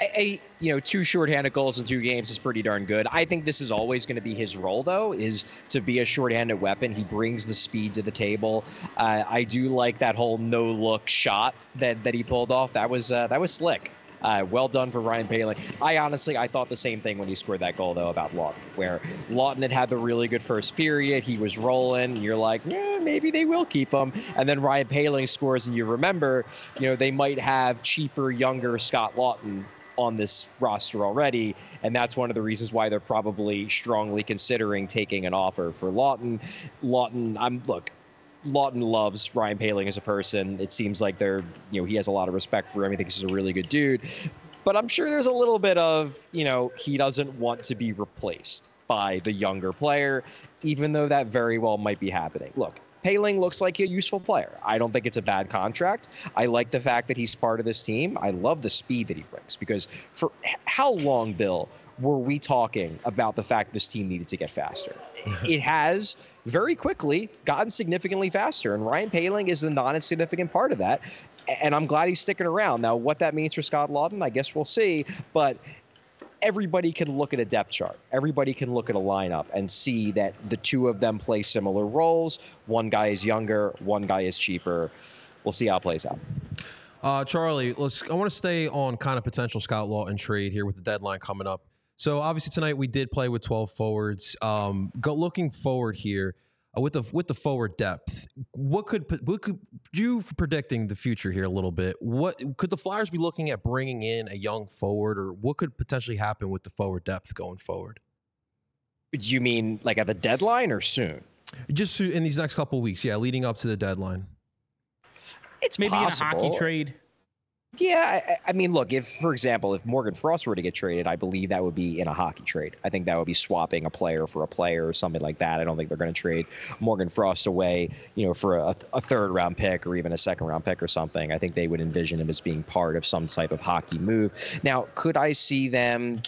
Speaker 4: A, you know two shorthanded goals in two games is pretty darn good. I think this is always going to be his role though, is to be a shorthanded weapon. He brings the speed to the table. Uh, I do like that whole no look shot that that he pulled off. That was uh, that was slick. Uh, well done for Ryan Poehling. I honestly, I thought the same thing when he scored that goal, though, about Laughton, where Laughton had had the really good first period. He was rolling. And you're like, yeah, maybe they will keep him. And then Ryan Poehling scores, and you remember, you know, they might have cheaper, younger Scott Laughton on this roster already. And that's one of the reasons why they're probably strongly considering taking an offer for Laughton. Laughton, I'm look, Laughton loves Ryan Poehling as a person. It seems like they're, you know, he has a lot of respect for him. He thinks he's a really good dude. But I'm sure there's a little bit of, you know, he doesn't want to be replaced by the younger player, even though that very well might be happening. Look, Poehling looks like a useful player. I don't think it's a bad contract. I like the fact that he's part of this team. I love the speed that he brings because for how long, Bill, were we talking about the fact this team needed to get faster? it has very quickly gotten significantly faster, and Ryan Poehling is the non-insignificant part of that. And I'm glad he's sticking around. Now, what that means for Scott Laughton, I guess we'll see. But everybody can look at a depth chart. Everybody can look at a lineup and see that the two of them play similar roles. One guy is younger, one guy is cheaper. We'll see how it plays out.
Speaker 3: Uh, Charlie, let's. I want to stay on kind of potential Scott Laughton trade here with the deadline coming up. So obviously tonight we did play with 12 forwards. Um, go looking forward here uh, with the with the forward depth. What could what could you predicting the future here a little bit? What could the Flyers be looking at bringing in a young forward, or what could potentially happen with the forward depth going forward?
Speaker 4: Do you mean like at the deadline or soon?
Speaker 3: Just in these next couple of weeks, yeah, leading up to the deadline.
Speaker 4: It's
Speaker 2: Maybe
Speaker 4: possible.
Speaker 2: in a hockey trade.
Speaker 4: Yeah, I, I mean, look, if for example, if Morgan Frost were to get traded, I believe that would be in a hockey trade. I think that would be swapping a player for a player or something like that. I don't think they're going to trade Morgan Frost away, you know, for a, a third round pick or even a second round pick or something. I think they would envision him as being part of some type of hockey move. Now, could I see them?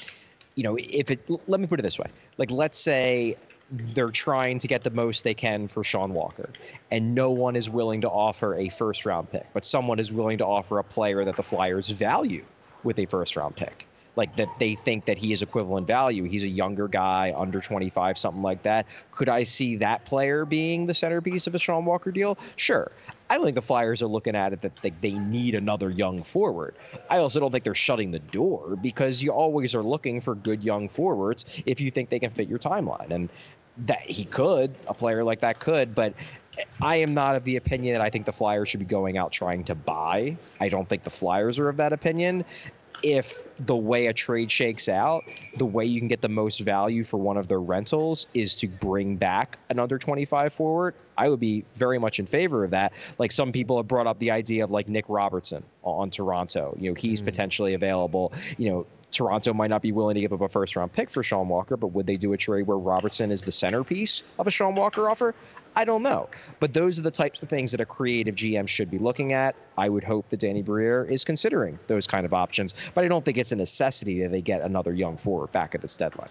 Speaker 4: You know, if it, let me put it this way. Like, let's say they're trying to get the most they can for Sean Walker, and no one is willing to offer a first round pick, but someone is willing to offer a player that the Flyers value with a first round pick. Like that they think that he is equivalent value. He's a younger guy, under 25, something like that. Could I see that player being the centerpiece of a Sean Walker deal? Sure. I don't think the Flyers are looking at it that they, they need another young forward. I also don't think they're shutting the door because you always are looking for good young forwards if you think they can fit your timeline. And that he could, a player like that could, but I am not of the opinion that I think the Flyers should be going out trying to buy. I don't think the Flyers are of that opinion. If the way a trade shakes out, the way you can get the most value for one of their rentals is to bring back an under 25 forward, I would be very much in favor of that. Like some people have brought up the idea of like Nick Robertson on Toronto. You know, he's mm. potentially available. You know, Toronto might not be willing to give up a first round pick for Sean Walker, but would they do a trade where Robertson is the centerpiece of a Sean Walker offer? I don't know. But those are the types of things that a creative GM should be looking at. I would hope that Danny Briere is considering those kind of options, but I don't think it's a necessity that they get another young forward back at this deadline.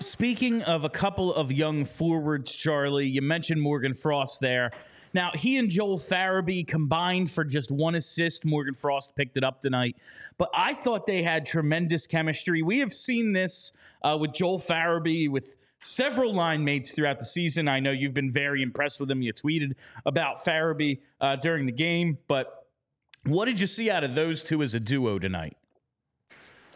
Speaker 2: Speaking of a couple of young forwards, Charlie, you mentioned Morgan Frost there. Now, he and Joel Farabee combined for just one assist. Morgan Frost picked it up tonight. But I thought they had tremendous chemistry. We have seen this uh, with Joel Farabee, with several line mates throughout the season. I know you've been very impressed with him. You tweeted about Farabee uh, during the game. But what did you see out of those two as a duo tonight?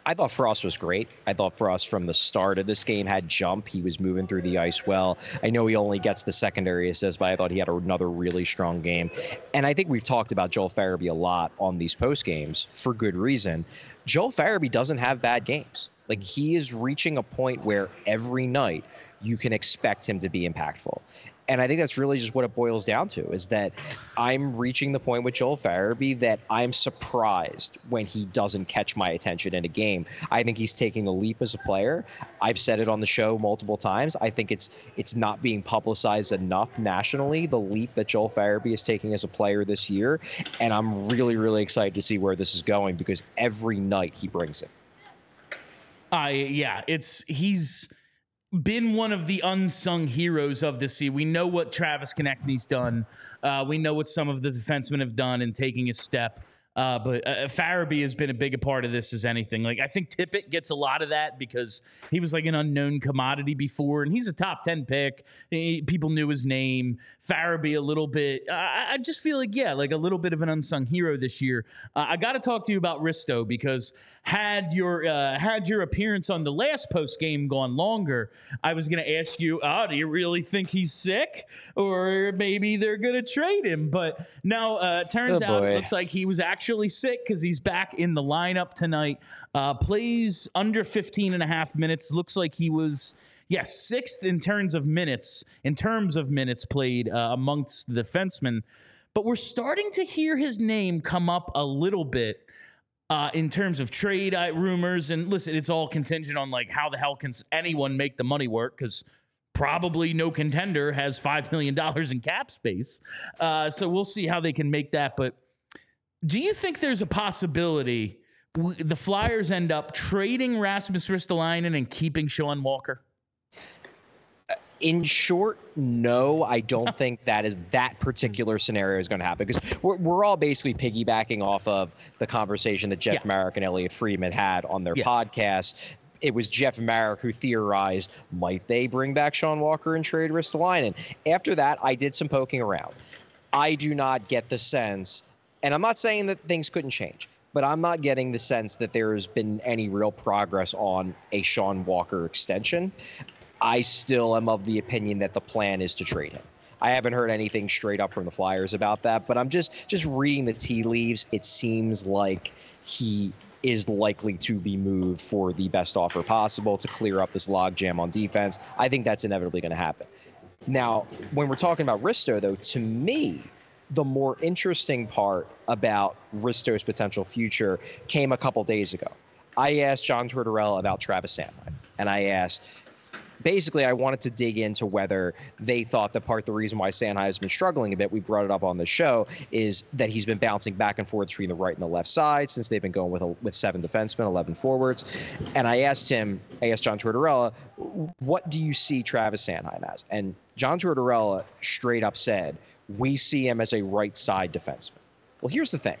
Speaker 4: I thought Frost was great. I thought Frost from the start of this game had jump. He was moving through the ice well. I know he only gets the secondary assist, but I thought he had another really strong game. And I think we've talked about Joel Farabee a lot on these post games for good reason. Joel Farabee doesn't have bad games. Like he is reaching a point where every night you can expect him to be impactful and I think that's really just what it boils down to is that I'm reaching the point with Joel Farabee that I'm surprised when he doesn't catch my attention in a game. I think he's taking a leap as a player. I've said it on the show multiple times. I think it's it's not being publicized enough nationally the leap that Joel Farabee is taking as a player this year, and I'm really really excited to see where this is going because every night he brings it.
Speaker 2: I uh, yeah, it's he's been one of the unsung heroes of the sea. We know what Travis Konecny's done. Uh, we know what some of the defensemen have done in taking a step. Uh, but uh, Farabee has been a big part of this as anything. Like I think Tippett gets a lot of that because he was like an unknown commodity before, and he's a top ten pick. He, people knew his name. Farabee a little bit. Uh, I just feel like yeah, like a little bit of an unsung hero this year. Uh, I got to talk to you about Risto because had your uh, had your appearance on the last post game gone longer, I was going to ask you, oh, do you really think he's sick, or maybe they're going to trade him? But now uh, turns oh, out it looks like he was actually actually sick because he's back in the lineup tonight. Uh, plays under 15 and a half minutes. Looks like he was yes, sixth in terms of minutes, in terms of minutes played uh, amongst the defensemen. But we're starting to hear his name come up a little bit uh, in terms of trade uh, rumors. And listen, it's all contingent on like how the hell can anyone make the money work because probably no contender has five million dollars in cap space. Uh, so we'll see how they can make that, but do you think there's a possibility the Flyers end up trading Rasmus Ristolainen and keeping Sean Walker?
Speaker 4: In short, no, I don't think that is that particular scenario is going to happen because we're, we're all basically piggybacking off of the conversation that Jeff yeah. Marek and Elliotte Friedman had on their yes. podcast. It was Jeff Marek who theorized might they bring back Sean Walker and trade Ristolainen. After that, I did some poking around. I do not get the sense and I'm not saying that things couldn't change, but I'm not getting the sense that there's been any real progress on a Sean Walker extension. I still am of the opinion that the plan is to trade him. I haven't heard anything straight up from the Flyers about that, but I'm just just reading the tea leaves. It seems like he is likely to be moved for the best offer possible to clear up this logjam on defense. I think that's inevitably going to happen. Now, when we're talking about Risto, though, to me, the more interesting part about Risto's potential future came a couple days ago. I asked John Tortorella about Travis Sanheim, and I asked, basically, I wanted to dig into whether they thought that part the reason why Sanheim has been struggling a bit, we brought it up on the show, is that he's been bouncing back and forth between the right and the left side since they've been going with a, with seven defensemen, 11 forwards. And I asked him, I asked John Tortorella, what do you see Travis Sanheim as? And John Tortorella straight up said, we see him as a right side defenseman. Well, here's the thing.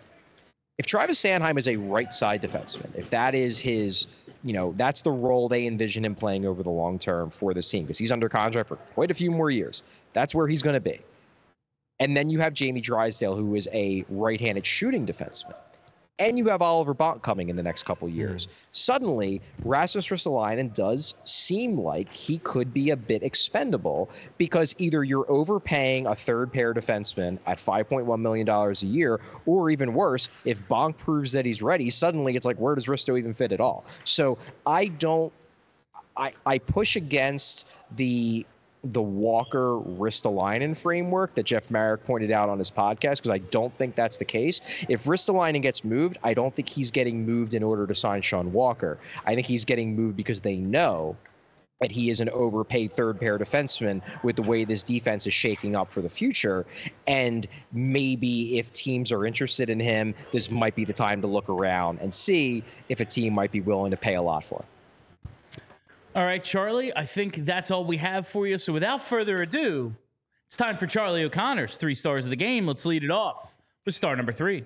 Speaker 4: If Travis Sanheim is a right side defenseman, if that is his, you know, that's the role they envision him playing over the long term for this team, because he's under contract for quite a few more years. That's where he's going to be. And then you have Jamie Drysdale, who is a right handed shooting defenseman and you have Oliver Bonk coming in the next couple years. Mm. Suddenly, Rasmus Ristolainen does seem like he could be a bit expendable because either you're overpaying a third pair defenseman at $5.1 million a year, or even worse, if Bonk proves that he's ready, suddenly it's like, where does Risto even fit at all? So I don't, I, I push against the the Walker Ristolainen framework that Jeff Marek pointed out on his podcast because I don't think that's the case. If Ristolainen gets moved, I don't think he's getting moved in order to sign Sean Walker. I think he's getting moved because they know that he is an overpaid third pair defenseman with the way this defense is shaking up for the future. And maybe if teams are interested in him, this might be the time to look around and see if a team might be willing to pay a lot for him.
Speaker 2: All right, Charlie, I think that's all we have for you. So without further ado, it's time for Charlie O'Connor's three stars of the game. Let's lead it off with star number three.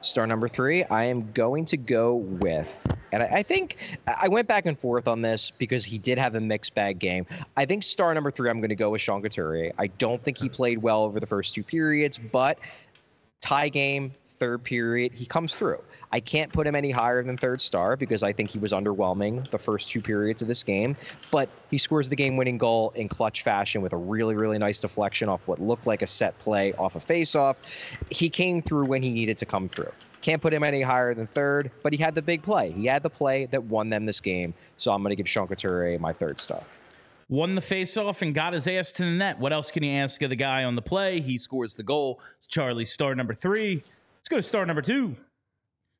Speaker 4: Star number three, I am going to go with, and I, I, think I went back and forth on this because he did have a mixed bag game. I think star number three, I'm going to go with Sean Couturier. I don't think he played well over the first two periods, but tie game, third period, he comes through. I can't put him any higher than third star because I think he was underwhelming the first two periods of this game. But he scores the game winning goal in clutch fashion with a really, really nice deflection off what looked like a set play off a faceoff. He came through when he needed to come through. Can't put him any higher than third, but he had the big play. He had the play that won them this game. So I'm going to give Sean Couturier my third star
Speaker 2: won the faceoff and got his ass to the net. What else can you ask of the guy on the play? He scores the goal. It's Charlie star number three. Let's go to star number two.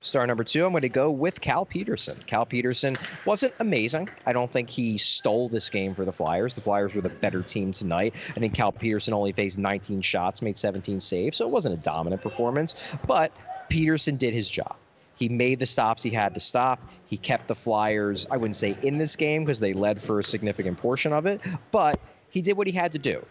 Speaker 4: Star number two, I'm going to go with Cal Petersen. Cal Petersen wasn't amazing. I don't think he stole this game for the Flyers. The Flyers were the better team tonight. I think Cal Petersen only faced 19 shots, made 17 saves, so it wasn't a dominant performance. But Petersen did his job. He made the stops he had to stop. He kept the Flyers, I wouldn't say in this game because they led for a significant portion of it, but he did what he had to do.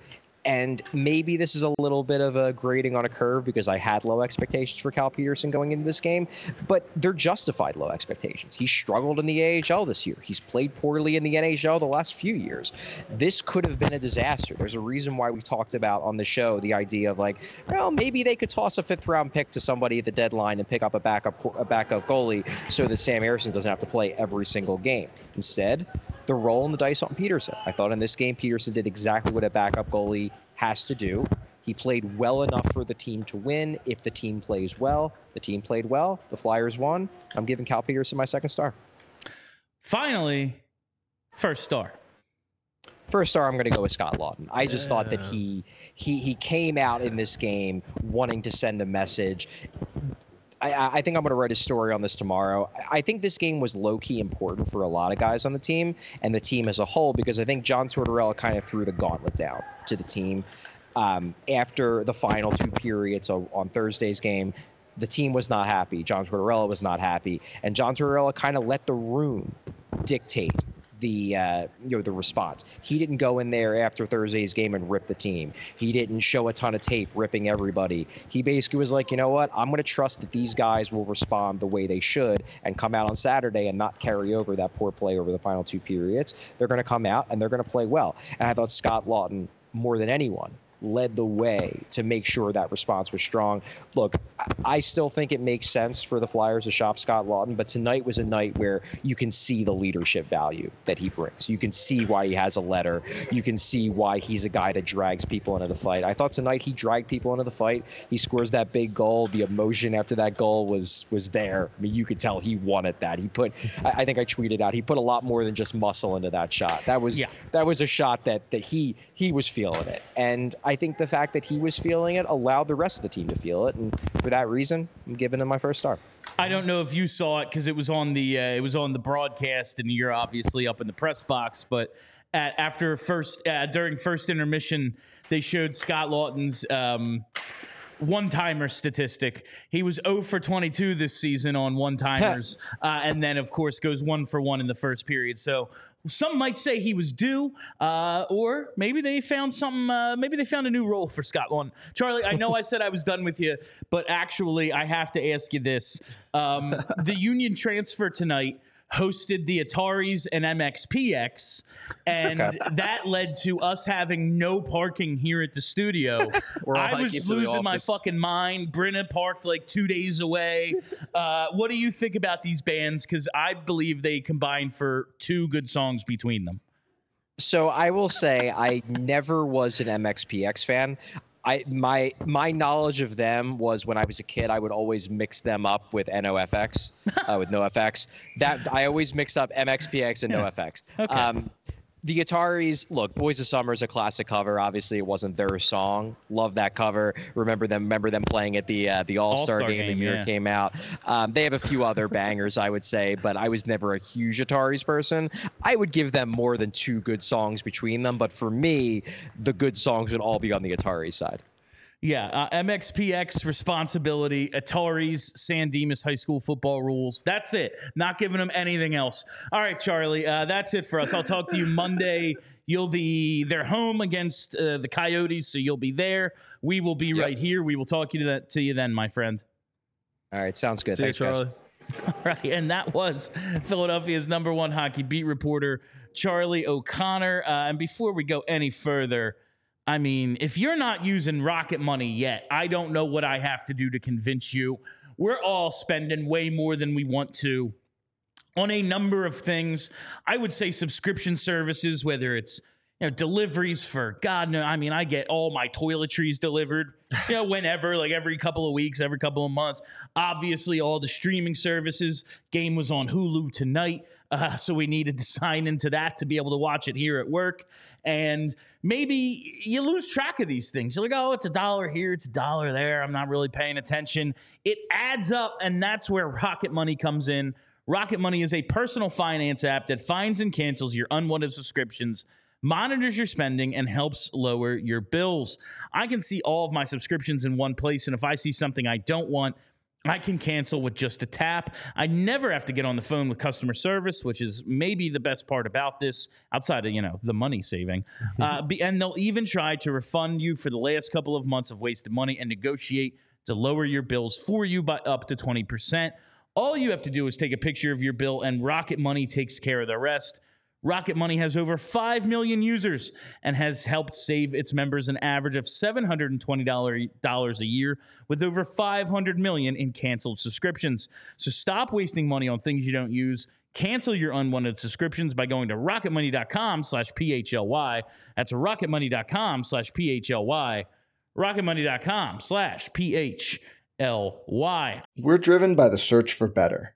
Speaker 4: And maybe this is a little bit of a grading on a curve because I had low expectations for Cal Petersen going into this game, but they're justified low expectations. He struggled in the AHL this year. He's played poorly in the NHL the last few years. This could have been a disaster. There's a reason why we talked about on the show the idea of like, well, maybe they could toss a fifth round pick to somebody at the deadline and pick up a backup a backup goalie so that Sam Ersson doesn't have to play every single game. Instead, the roll in the dice on Petersen. I thought in this game, Petersen did exactly what a backup goalie has to do. He played well enough for the team to win. If the team plays well, the team played well. The Flyers won. I'm giving Cal Petersen my second star.
Speaker 2: Finally, first star.
Speaker 4: First star, I'm going to go with Scott Laughton. I just yeah. thought that he he he came out in this game wanting to send a message. I, I think I'm going to write a story on this tomorrow. I think this game was low key important for a lot of guys on the team and the team as a whole because I think John Tortorella kind of threw the gauntlet down to the team um, after the final two periods on Thursday's game. The team was not happy. John Tortorella was not happy, and John Tortorella kind of let the room dictate the uh, you know the response. He didn't go in there after Thursday's game and rip the team. He didn't show a ton of tape ripping everybody. He basically was like, you know what? I'm going to trust that these guys will respond the way they should and come out on Saturday and not carry over that poor play over the final two periods. They're going to come out and they're going to play well. And I thought Scott Laughton more than anyone led the way to make sure that response was strong. Look, I still think it makes sense for the Flyers to shop Scott Laughton, but tonight was a night where you can see the leadership value that he brings. You can see why he has a letter. You can see why he's a guy that drags people into the fight. I thought tonight he dragged people into the fight. He scores that big goal. The emotion after that goal was was there. I mean, you could tell he wanted that. He put, I, I think I tweeted out, he put a lot more than just muscle into that shot. That was yeah. that was a shot that that he he was feeling it, and I think the fact that he was feeling it allowed the rest of the team to feel it, and for that reason, I'm giving him my first star.
Speaker 2: I don't know if you saw it because it was on the uh, it was on the broadcast, and you're obviously up in the press box. But at, after first uh, during first intermission, they showed Scott Laughton's Um, one timer statistic. He was 0 for 22 this season on one timers, uh, and then of course goes one for one in the first period. So some might say he was due, uh, or maybe they found something. Uh, maybe they found a new role for Scott Laughton. Charlie, I know I said I was done with you, but actually I have to ask you this: um, the Union transfer tonight hosted the Ataris and MXPX, and okay. that led to us having no parking here at the studio. I was losing my fucking mind. Brenna parked like two days away. Uh, what do you think about these bands? Because I believe they combined for two good songs between them.
Speaker 4: So I will say I never was an MXPX fan. I my my knowledge of them was when I was a kid. I would always mix them up with NOFX, uh, with NoFX. That I always mixed up MXPX and NoFX. Okay. Um, the Ataris, look, Boys of Summer is a classic cover. Obviously, it wasn't their song. Love that cover. Remember them. Remember them playing at the uh, the All Star game, game, the year yeah. came out. Um, they have a few other bangers, I would say, but I was never a huge Ataris person. I would give them more than two good songs between them, but for me, the good songs would all be on the Atari side.
Speaker 2: Yeah, uh, MXPX responsibility, Atari's San Dimas High School football rules. That's it. Not giving them anything else. All right, Charlie, uh, that's it for us. I'll talk to you Monday. You'll be there home against uh, the Coyotes, so you'll be there. We will be right here. We will talk you to, that, to you then, my friend.
Speaker 4: All right, sounds good.
Speaker 3: See you,
Speaker 4: Thanks, guys.
Speaker 3: Charlie.
Speaker 2: All right, and that was Philadelphia's number one hockey beat reporter, Charlie O'Connor. Uh, and before we go any further, I mean, if you're not using Rocket Money yet, I don't know what I have to do to convince you. We're all spending way more than we want to on a number of things. I would say subscription services, whether it's you know deliveries for God no, I mean I get all my toiletries delivered, you know, whenever, like every couple of weeks, every couple of months. Obviously, all the streaming services. Game was on Hulu tonight. Uh, so we needed to sign into that to be able to watch it here at work. And maybe you lose track of these things. You're like, oh, it's a dollar here, it's a dollar there. I'm not really paying attention. It adds up, and that's where Rocket Money comes in. Rocket Money is a personal finance app that finds and cancels your unwanted subscriptions, monitors your spending, and helps lower your bills. I can see all of my subscriptions in one place, and if I see something I don't want, I can cancel with just a tap. I never have to get on the phone with customer service, which is maybe the best part about this, outside of you know the money saving. uh, and they'll even try to refund you for the last couple of months of wasted money and negotiate to lower your bills for you by up to twenty percent. All you have to do is take a picture of your bill, and Rocket Money takes care of the rest. Rocket Money has over 5 million users and has helped save its members an average of $720 a year with over 500 million in canceled subscriptions. So stop wasting money on things you don't use. Cancel your unwanted subscriptions by going to rocketmoney.com slash PHLY. That's rocketmoney.com slash PHLY. Rocketmoney.com slash PHLY.
Speaker 5: We're driven by the search for better.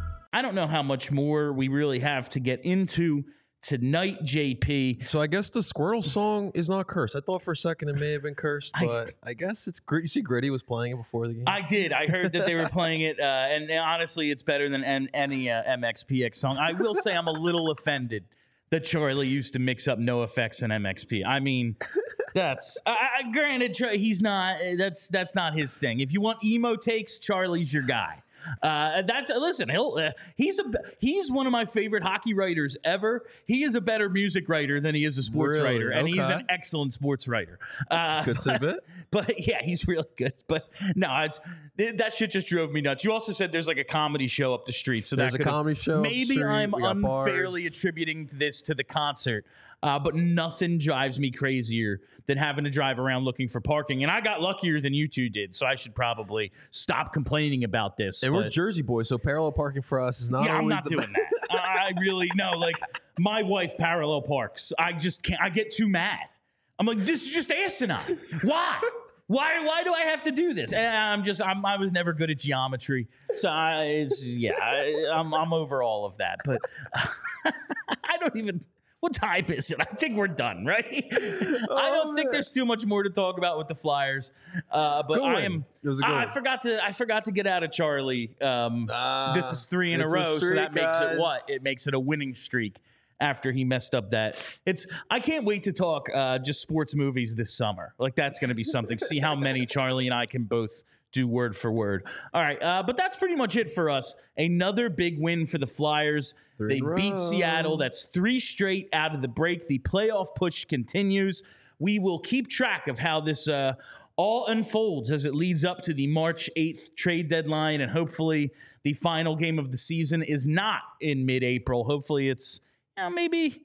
Speaker 2: I don't know how much more we really have to get into tonight, JP.
Speaker 3: So I guess the squirrel song is not cursed. I thought for a second it may have been cursed, but I, guess it's great. You see, Gritty was playing it before the game.
Speaker 2: I did. I heard that they were playing it, uh, and honestly, it's better than any uh, MXPX song. I will say I'm a little offended that Charlie used to mix up NOFX and MXP. I mean, that's I I- granted. He's not. That's that's not his thing. If you want emo takes, Charlie's your guy. Uh, that's listen. He'll, uh, he's a he's one of my favorite hockey writers ever. He is a better music writer than he is a sports
Speaker 3: Really?
Speaker 2: writer, and he's an excellent sports writer.
Speaker 3: That's a good tidbit.
Speaker 2: But yeah, he's really good. But no, it's th- that shit just drove me nuts. You also said there's like a comedy show up the street, so
Speaker 3: There's a comedy show
Speaker 2: Maybe. I'm unfairly
Speaker 3: bars.
Speaker 2: attributing this to the concert, uh, but nothing drives me crazier than having to drive around looking for parking. And I got luckier than you two did, so I should probably stop complaining about this.
Speaker 3: and we're Jersey boys, so parallel parking for us is not
Speaker 2: yeah, I'm not
Speaker 3: the
Speaker 2: doing
Speaker 3: best.
Speaker 2: that. I really no. Like my wife parallel parks. I just can't. I get too mad. I'm like, this is just asinine. Why? Why? Why do I have to do this? And I'm just. I'm, I was never good at geometry, so I, it's, yeah, I, I'm I'm over all of that. But I don't even. What time is it? I think we're done, right? I
Speaker 3: Oh,
Speaker 2: don't think there's too much more to talk about with the Flyers. Uh, but I am.
Speaker 3: It was a good
Speaker 2: I, I forgot to. I forgot to get out of Charlie. Um, this is three in a
Speaker 3: it's a
Speaker 2: row, so that makes
Speaker 3: guys.
Speaker 2: it what? It makes it a winning streak. After he messed up that, it's. I can't wait to talk uh, just sports movies this summer. Like that's going to be something. See how many Charlie and I can both do word for word. All right, uh, but that's pretty much it for us. Another big win for the Flyers.
Speaker 3: Three
Speaker 2: they beat
Speaker 3: row.
Speaker 2: Seattle. That's three straight out of the break. The playoff push continues. We will keep track of how this uh, all unfolds as it leads up to the March 8th trade deadline. And hopefully, the final game of the season is not in mid April. Hopefully, it's you know, maybe.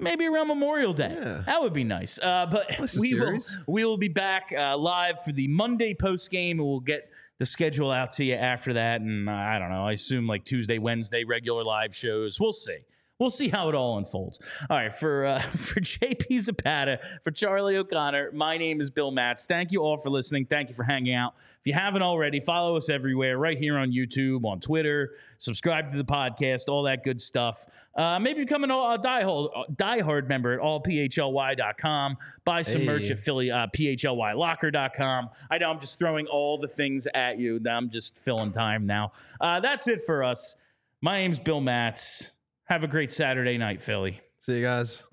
Speaker 2: Maybe around Memorial Day.
Speaker 3: Yeah.
Speaker 2: That would be nice. Uh, but we will we will be back uh, live for the Monday post game, and we'll get the schedule out to you after that. And uh, I don't know. I assume like Tuesday, Wednesday, regular live shows. We'll see. We'll see how it all unfolds. All right, for uh, for JP Zapata, for Charlie O'Connor, my name is Bill Matz. Thank you all for listening. Thank you for hanging out. If you haven't already, follow us everywhere, right here on YouTube, on Twitter. Subscribe to the podcast, all that good stuff. Uh, maybe become an uh, diehard, uh, diehard member at allphly.com. Buy some
Speaker 3: Hey.
Speaker 2: merch at Philly, uh, phlylocker.com. I know I'm just throwing all the things at you. I'm just filling time now. Uh, that's it for us. My name's Bill Matz. Have a great Saturday night, Philly.
Speaker 3: See you guys.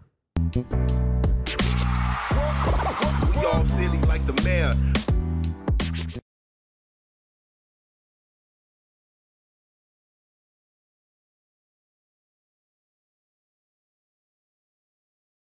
Speaker 6: We all silly like the mayor.